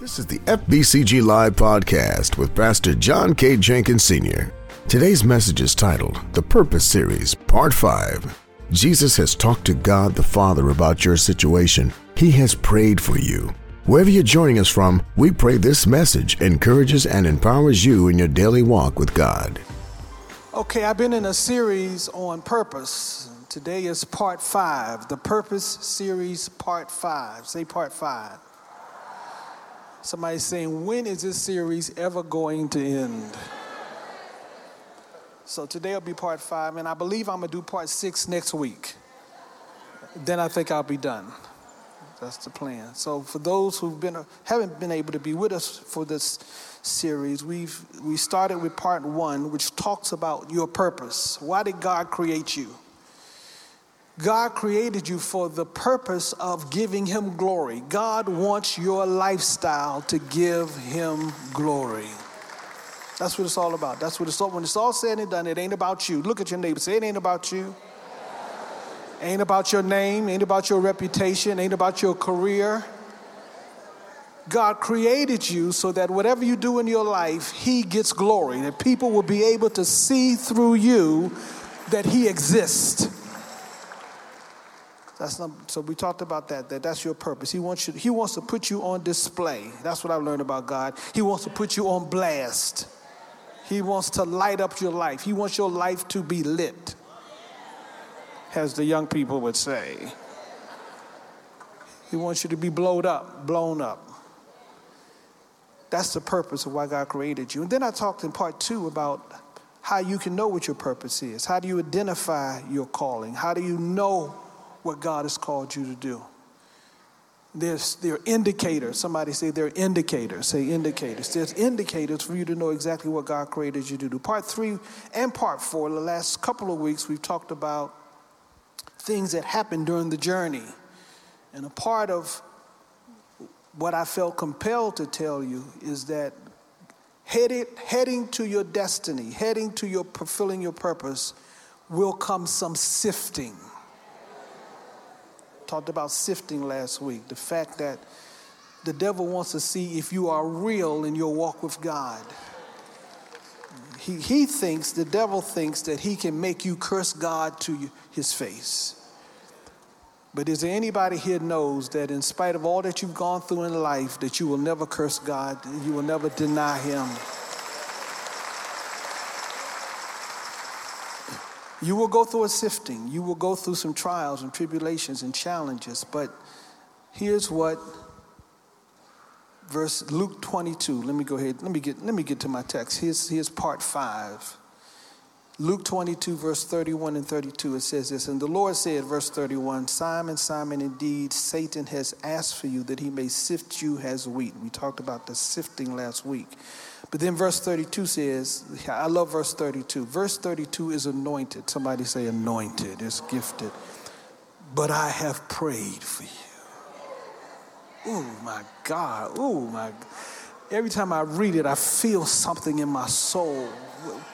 This is the FBCG Live podcast with Pastor John K. Jenkins Sr. Today's message is titled The Purpose Series, Part 5. Jesus has talked to God the Father about your situation. He has prayed for you. Wherever you're joining us from, we pray this message encourages and empowers you in your daily walk with God. Okay, I've been in a series on purpose. Today is part five, the Purpose Series, part five. Say part five. Somebody's saying, when is this series ever going to end? So today will be part five, and I believe I'm gonna do part six next week. Then I think I'll be done. That's the plan. So for those who've been haven't been able to be with us for this series, we've we started with part one, which talks about your purpose. Why did God create you? God created you for the purpose of giving Him glory. God wants your lifestyle to give Him glory. That's what it's all about. That's what it's all. When it's all said and done, it ain't about you. Look at your neighbor. Say it ain't about you. Ain't about your name. Ain't about your reputation. Ain't about your career. God created you so that whatever you do in your life, He gets glory. That people will be able to see through you that He exists. That's not, so we talked about that, that that's your purpose. He wants, you, he wants to put you on display. That's what I've learned about God. He wants to put you on blast. He wants to light up your life. He wants your life to be lit, as the young people would say. He wants you to be blowed up, blown up. That's the purpose of why God created you. And then I talked in part two about how you can know what your purpose is. How do you identify your calling? How do you know what God has called you to do. There's, there are indicators. Somebody say there are indicators. Say indicators. There's indicators for you to know exactly what God created you to do. Part three and part four, the last couple of weeks, we've talked about things that happened during the journey. And a part of what I felt compelled to tell you is that headed, heading to your destiny, heading to your fulfilling your purpose, will come some sifting talked about sifting last week. The fact that the devil wants to see if you are real in your walk with God. He, he thinks, the devil thinks that he can make you curse God to his face. But is there anybody here knows that in spite of all that you've gone through in life, that you will never curse God, you will never deny him? You will go through a sifting. You will go through some trials and tribulations and challenges. But here's what verse Luke 22. Let me go ahead. Let me get let me get to my text. Here's here's part 5. Luke 22, verse 31 and 32, it says this. And the Lord said, verse 31, Simon, Simon, indeed, Satan has asked for you that he may sift you as wheat. We talked about the sifting last week. But then verse 32 says, I love verse 32. Verse 32 is anointed. Somebody say anointed, it's gifted. But I have prayed for you. Oh my God. Oh my. Every time I read it, I feel something in my soul.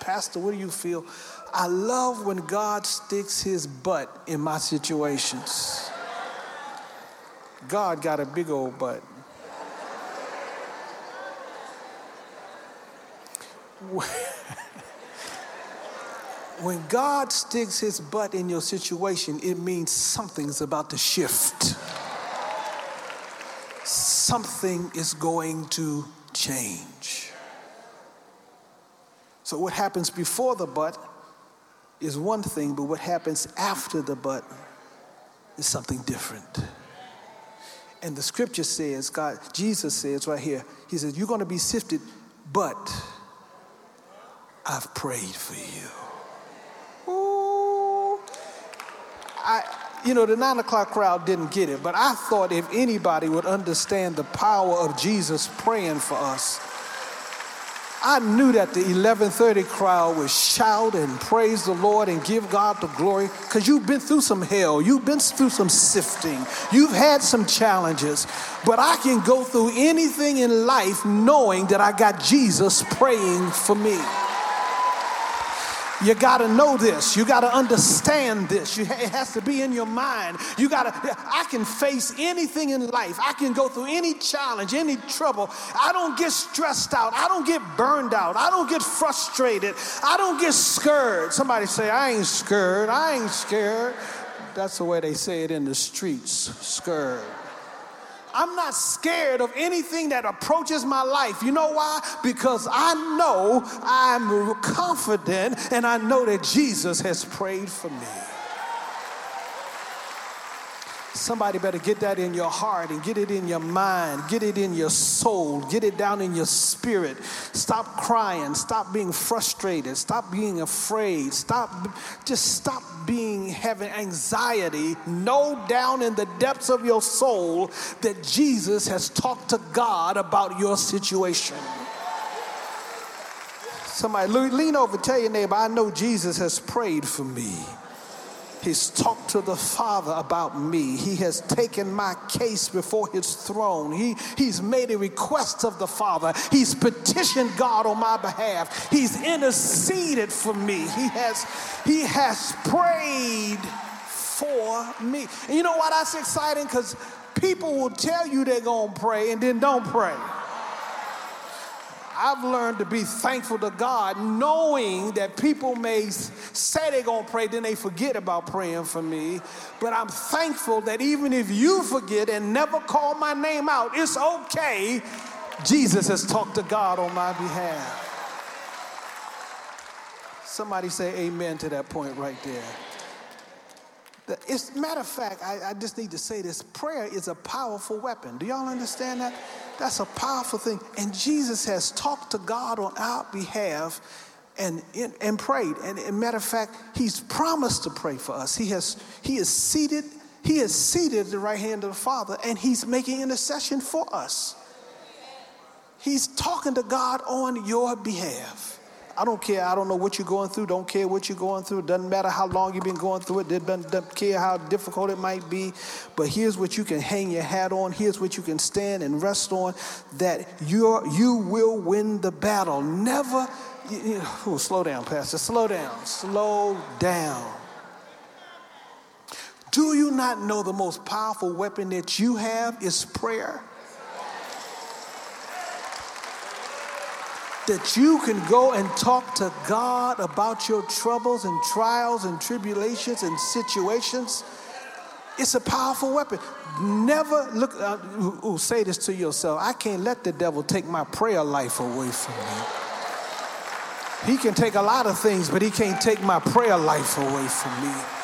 Pastor, what do you feel? I love when God sticks his butt in my situations. God got a big old butt. when God sticks his butt in your situation, it means something's about to shift. Something is going to change. So, what happens before the butt is one thing, but what happens after the butt is something different. And the scripture says, God, Jesus says right here, He says, You're going to be sifted, but I've prayed for you. Ooh. I, you know, the nine o'clock crowd didn't get it, but I thought if anybody would understand the power of Jesus praying for us, I knew that the 1130 crowd would shout and praise the Lord and give God the glory because you've been through some hell. You've been through some sifting. You've had some challenges. But I can go through anything in life knowing that I got Jesus praying for me. You got to know this. You got to understand this. You, it has to be in your mind. You got to, I can face anything in life. I can go through any challenge, any trouble. I don't get stressed out. I don't get burned out. I don't get frustrated. I don't get scared. Somebody say, I ain't scared. I ain't scared. That's the way they say it in the streets, scared. I'm not scared of anything that approaches my life. You know why? Because I know I'm confident and I know that Jesus has prayed for me. Somebody better get that in your heart and get it in your mind, get it in your soul, get it down in your spirit. Stop crying, stop being frustrated, stop being afraid, stop just stop being having anxiety. Know down in the depths of your soul that Jesus has talked to God about your situation. Somebody lean over, tell your neighbor, I know Jesus has prayed for me. He's talked to the Father about me. He has taken my case before his throne. He, he's made a request of the Father. He's petitioned God on my behalf. He's interceded for me. He has, he has prayed for me. And you know what? That's exciting because people will tell you they're going to pray and then don't pray. I've learned to be thankful to God, knowing that people may say they're to pray, then they forget about praying for me. But I'm thankful that even if you forget and never call my name out, it's okay. Jesus has talked to God on my behalf. Somebody say amen to that point right there. It's a matter of fact, I, I just need to say this prayer is a powerful weapon. Do y'all understand that? That's a powerful thing. And Jesus has talked to God on our behalf and, and prayed. And, and matter of fact, he's promised to pray for us. He has he is seated, he is seated at the right hand of the Father, and he's making intercession for us. He's talking to God on your behalf. I don't care. I don't know what you're going through. Don't care what you're going through. Doesn't matter how long you've been going through it. Doesn't care how difficult it might be. But here's what you can hang your hat on. Here's what you can stand and rest on that you're, you will win the battle. Never, you, you, oh, slow down, Pastor. Slow down. Slow down. Do you not know the most powerful weapon that you have is prayer? That you can go and talk to God about your troubles and trials and tribulations and situations. It's a powerful weapon. Never look, uh, ooh, say this to yourself I can't let the devil take my prayer life away from me. He can take a lot of things, but he can't take my prayer life away from me.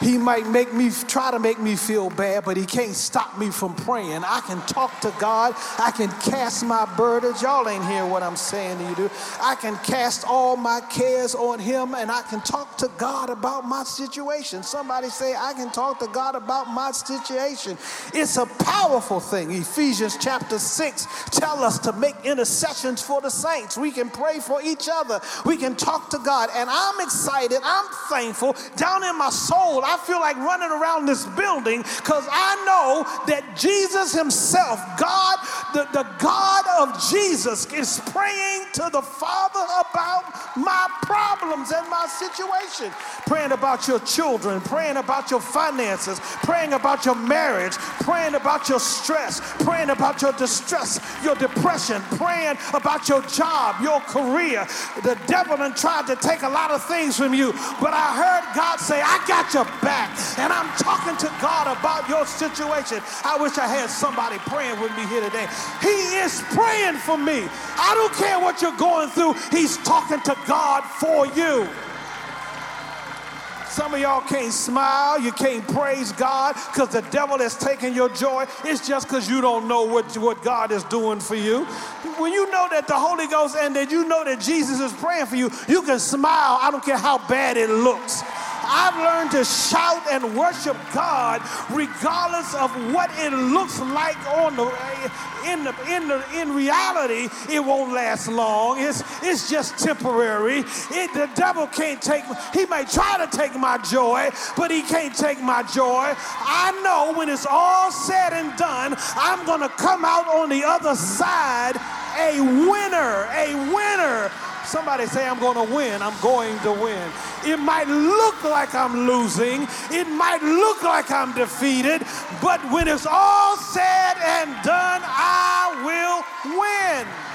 He might make me try to make me feel bad, but he can't stop me from praying. I can talk to God. I can cast my burdens. Y'all ain't hear what I'm saying to you, do. I can cast all my cares on him and I can talk to God about my situation. Somebody say, I can talk to God about my situation. It's a powerful thing. Ephesians chapter 6 tell us to make intercessions for the saints. We can pray for each other. We can talk to God. And I'm excited. I'm thankful. Down in my soul, I feel like running around this building because I know that Jesus Himself, God, the, the God of Jesus, is praying to the Father about my problems and my situation. Praying about your children, praying about your finances, praying about your marriage, praying about your stress, praying about your distress, your depression, praying about your job, your career. The devil and tried to take a lot of things from you, but I heard God say, I got your back. And I'm talking to God about your situation. I wish I had somebody praying with me here today. He is praying for me. I don't care what you're going through, He's talking to God for you. Some of y'all can't smile, you can't praise God because the devil has taken your joy. It's just because you don't know what, what God is doing for you. When you know that the Holy Ghost and that you know that Jesus is praying for you, you can smile. I don't care how bad it looks. I've learned to shout and worship God regardless of what it looks like on the in the in the in reality it won't last long. It's it's just temporary. It, the devil can't take he may try to take my joy, but he can't take my joy. I know when it's all said and done, I'm to come out on the other side a winner, a winner Somebody say, I'm going to win. I'm going to win. It might look like I'm losing. It might look like I'm defeated. But when it's all said and done, I will win.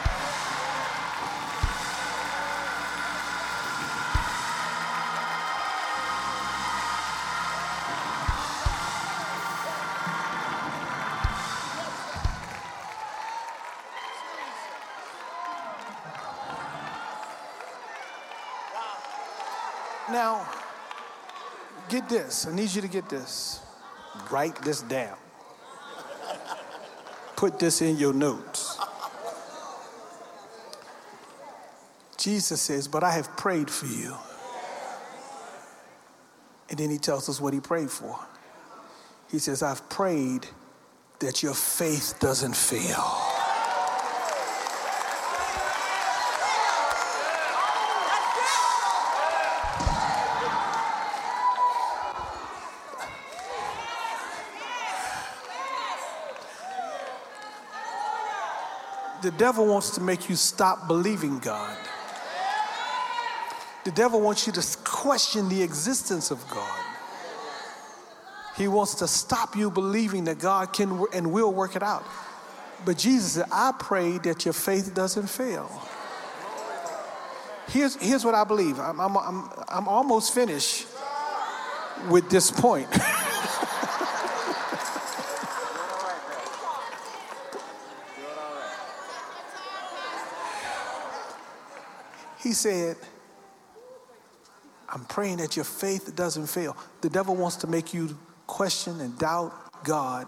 Now, get this. I need you to get this. Write this down. Put this in your notes. Jesus says, But I have prayed for you. And then he tells us what he prayed for. He says, I've prayed that your faith doesn't fail. Devil wants to make you stop believing God. The devil wants you to question the existence of God. He wants to stop you believing that God can and will work it out. But Jesus said, I pray that your faith doesn't fail. Here's, here's what I believe I'm, I'm, I'm, I'm almost finished with this point. He said, I'm praying that your faith doesn't fail. The devil wants to make you question and doubt God,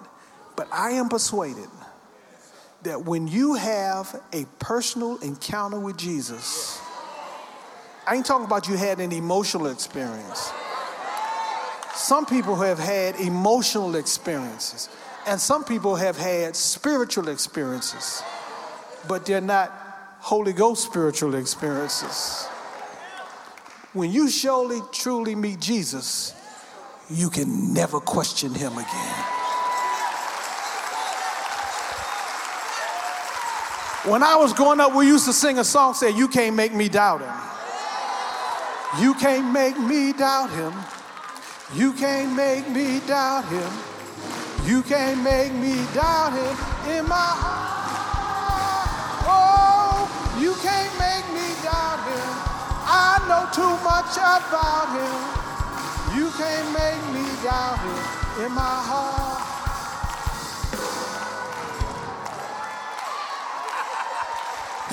but I am persuaded that when you have a personal encounter with Jesus, I ain't talking about you had an emotional experience. Some people have had emotional experiences, and some people have had spiritual experiences, but they're not Holy Ghost spiritual experiences. When you surely, truly meet Jesus, you can never question him again. When I was growing up, we used to sing a song saying, You can't make me doubt him. You can't make me doubt him. You can't make me doubt him. You can't make me doubt him in my heart. You can't make me doubt him. I know too much about him. You can't make me doubt him in my heart.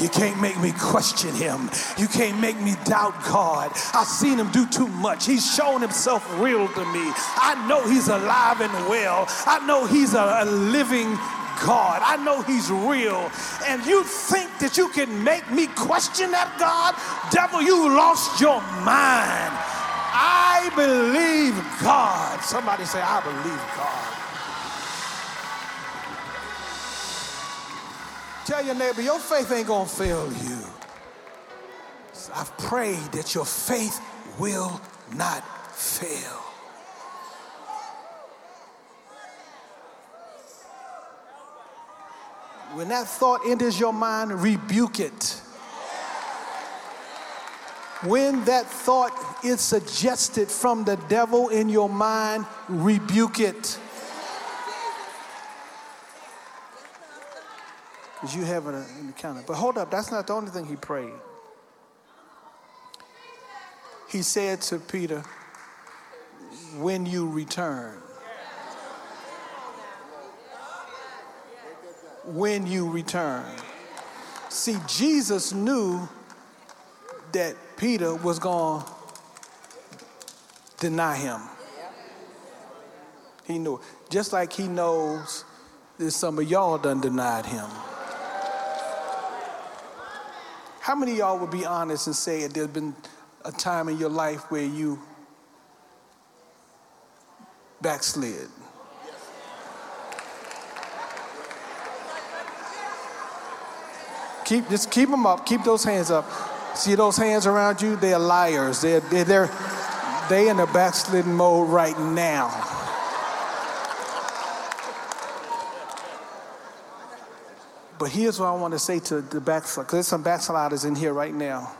You can't make me question him. You can't make me doubt God. I've seen him do too much. He's shown himself real to me. I know he's alive and well. I know he's a, a living God. I know He's real. And you think that you can make me question that God? Devil, you lost your mind. I believe God. Somebody say, I believe God. Tell your neighbor, your faith ain't gonna fail you. I've prayed that your faith will not fail. When that thought enters your mind, rebuke it. When that thought is suggested from the devil in your mind, rebuke it. Because you have an encounter. But hold up, that's not the only thing he prayed. He said to Peter, When you return. When you return. See, Jesus knew that Peter was going to deny him. He knew Just like he knows that some of y'all done denied him. How many y'all would be honest and say that there's been a time in your life where you backslid? Keep, just keep them up. Keep those hands up. See those hands around you? They're liars. They're, they're, they're they in a backslidden mode right now. But here's what I want to say to the backsliders, because there's some backsliders in here right now.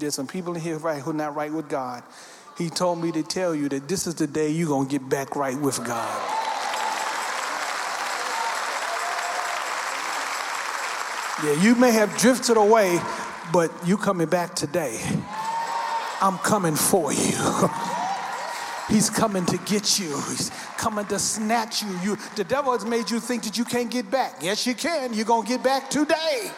There's some people in here right who are not right with God. He told me to tell you that this is the day you're going to get back right with God. Yeah, you may have drifted away, but you coming back today. I'm coming for you. He's coming to get you. He's coming to snatch you. you. The devil has made you think that you can't get back. Yes, you can. You're going to get back today.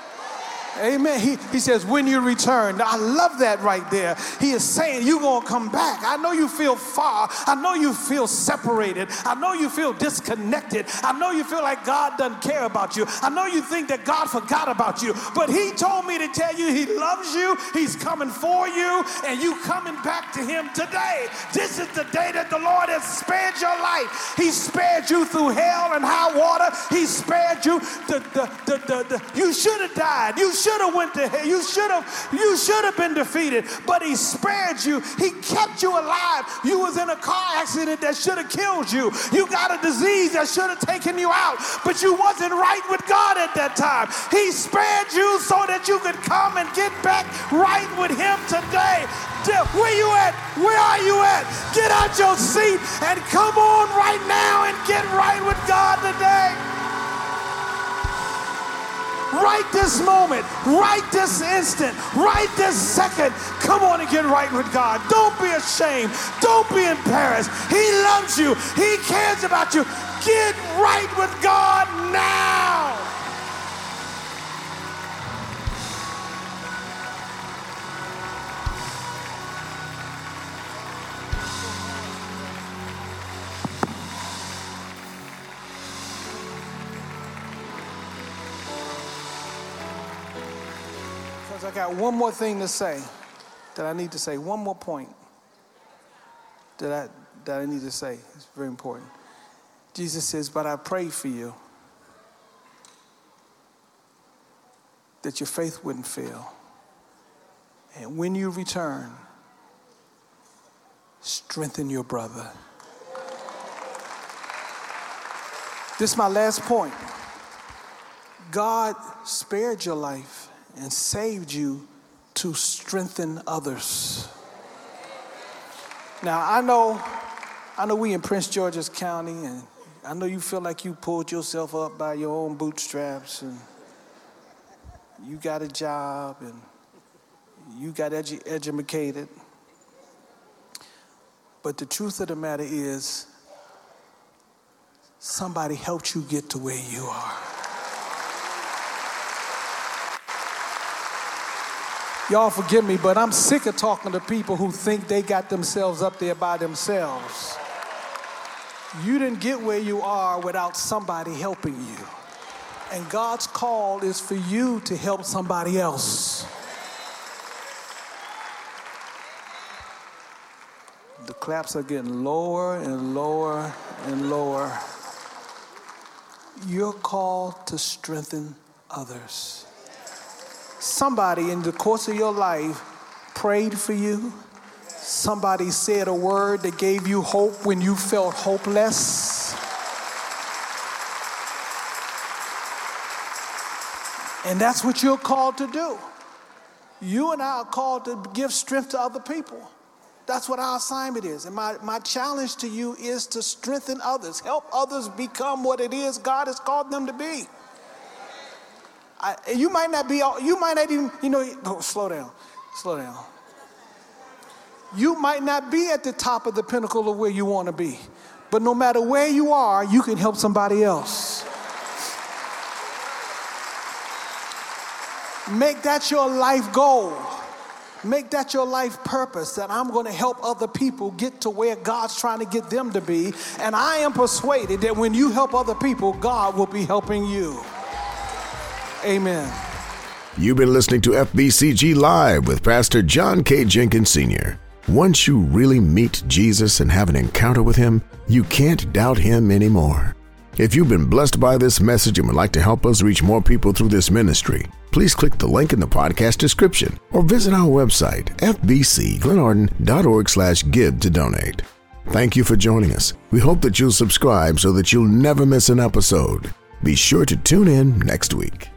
Amen. He, he says, when you return. I love that right there. He is saying, you're going to come back. I know you feel far. I know you feel separated. I know you feel disconnected. I know you feel like God doesn't care about you. I know you think that God forgot about you. But He told me to tell you He loves you. He's coming for you, and you coming back to Him today. This is the day that the Lord has spared your life. He spared you through hell and high water. He spared you. The, the, the, the, the you should have died. You should have went to hell. You should have you should have been defeated, but he spared you. He kept you alive. You was in a car accident that should have killed you. You got a disease that should have taken you out, but you wasn't right with God at that time. He spared you so that you could come and get back right with him today. Where you at? Where are you at? Get out your seat and come on right now and get right with God today right this moment, right this instant, right this second. Come on and get right with God. Don't be ashamed. Don't be embarrassed. He loves you, He cares about you. Get right with God now. I got one more thing to say that I need to say. One more point that I, that I need to say. It's very important. Jesus says, But I pray for you that your faith wouldn't fail. And when you return, strengthen your brother. This is my last point. God spared your life and saved you to strengthen others. Now, I know, I know we in Prince George's County, and I know you feel like you pulled yourself up by your own bootstraps, and you got a job, and you got edu- educated. But the truth of the matter is, somebody helped you get to where you are. Y'all forgive me, but I'm sick of talking to people who think they got themselves up there by themselves. You didn't get where you are without somebody helping you. And God's call is for you to help somebody else. The claps are getting lower and lower and lower. You're called to strengthen others somebody in the course of your life prayed for you. Somebody said a word that gave you hope when you felt hopeless. And that's what you're called to do. You and I are called to give strength to other people. That's what our assignment is. And my, my challenge to you is to strengthen others, help others become what it is God has called them to be. I, you might not be, you might not even, you know, oh, slow down, slow down. You might not be at the top of the pinnacle of where you want to be, but no matter where you are, you can help somebody else. Make that your life goal. Make that your life purpose that I'm going to help other people get to where God's trying to get them to be. And I am persuaded that when you help other people, God will be helping you. Amen. You've been listening to FBCG Live with Pastor John K. Jenkins Sr. Once you really meet Jesus and have an encounter with him, you can't doubt him anymore. If you've been blessed by this message and would like to help us reach more people through this ministry, please click the link in the podcast description or visit our website, fbcglenarden.org slash give to donate. Thank you for joining us. We hope that you'll subscribe so that you'll never miss an episode. Be sure to tune in next week.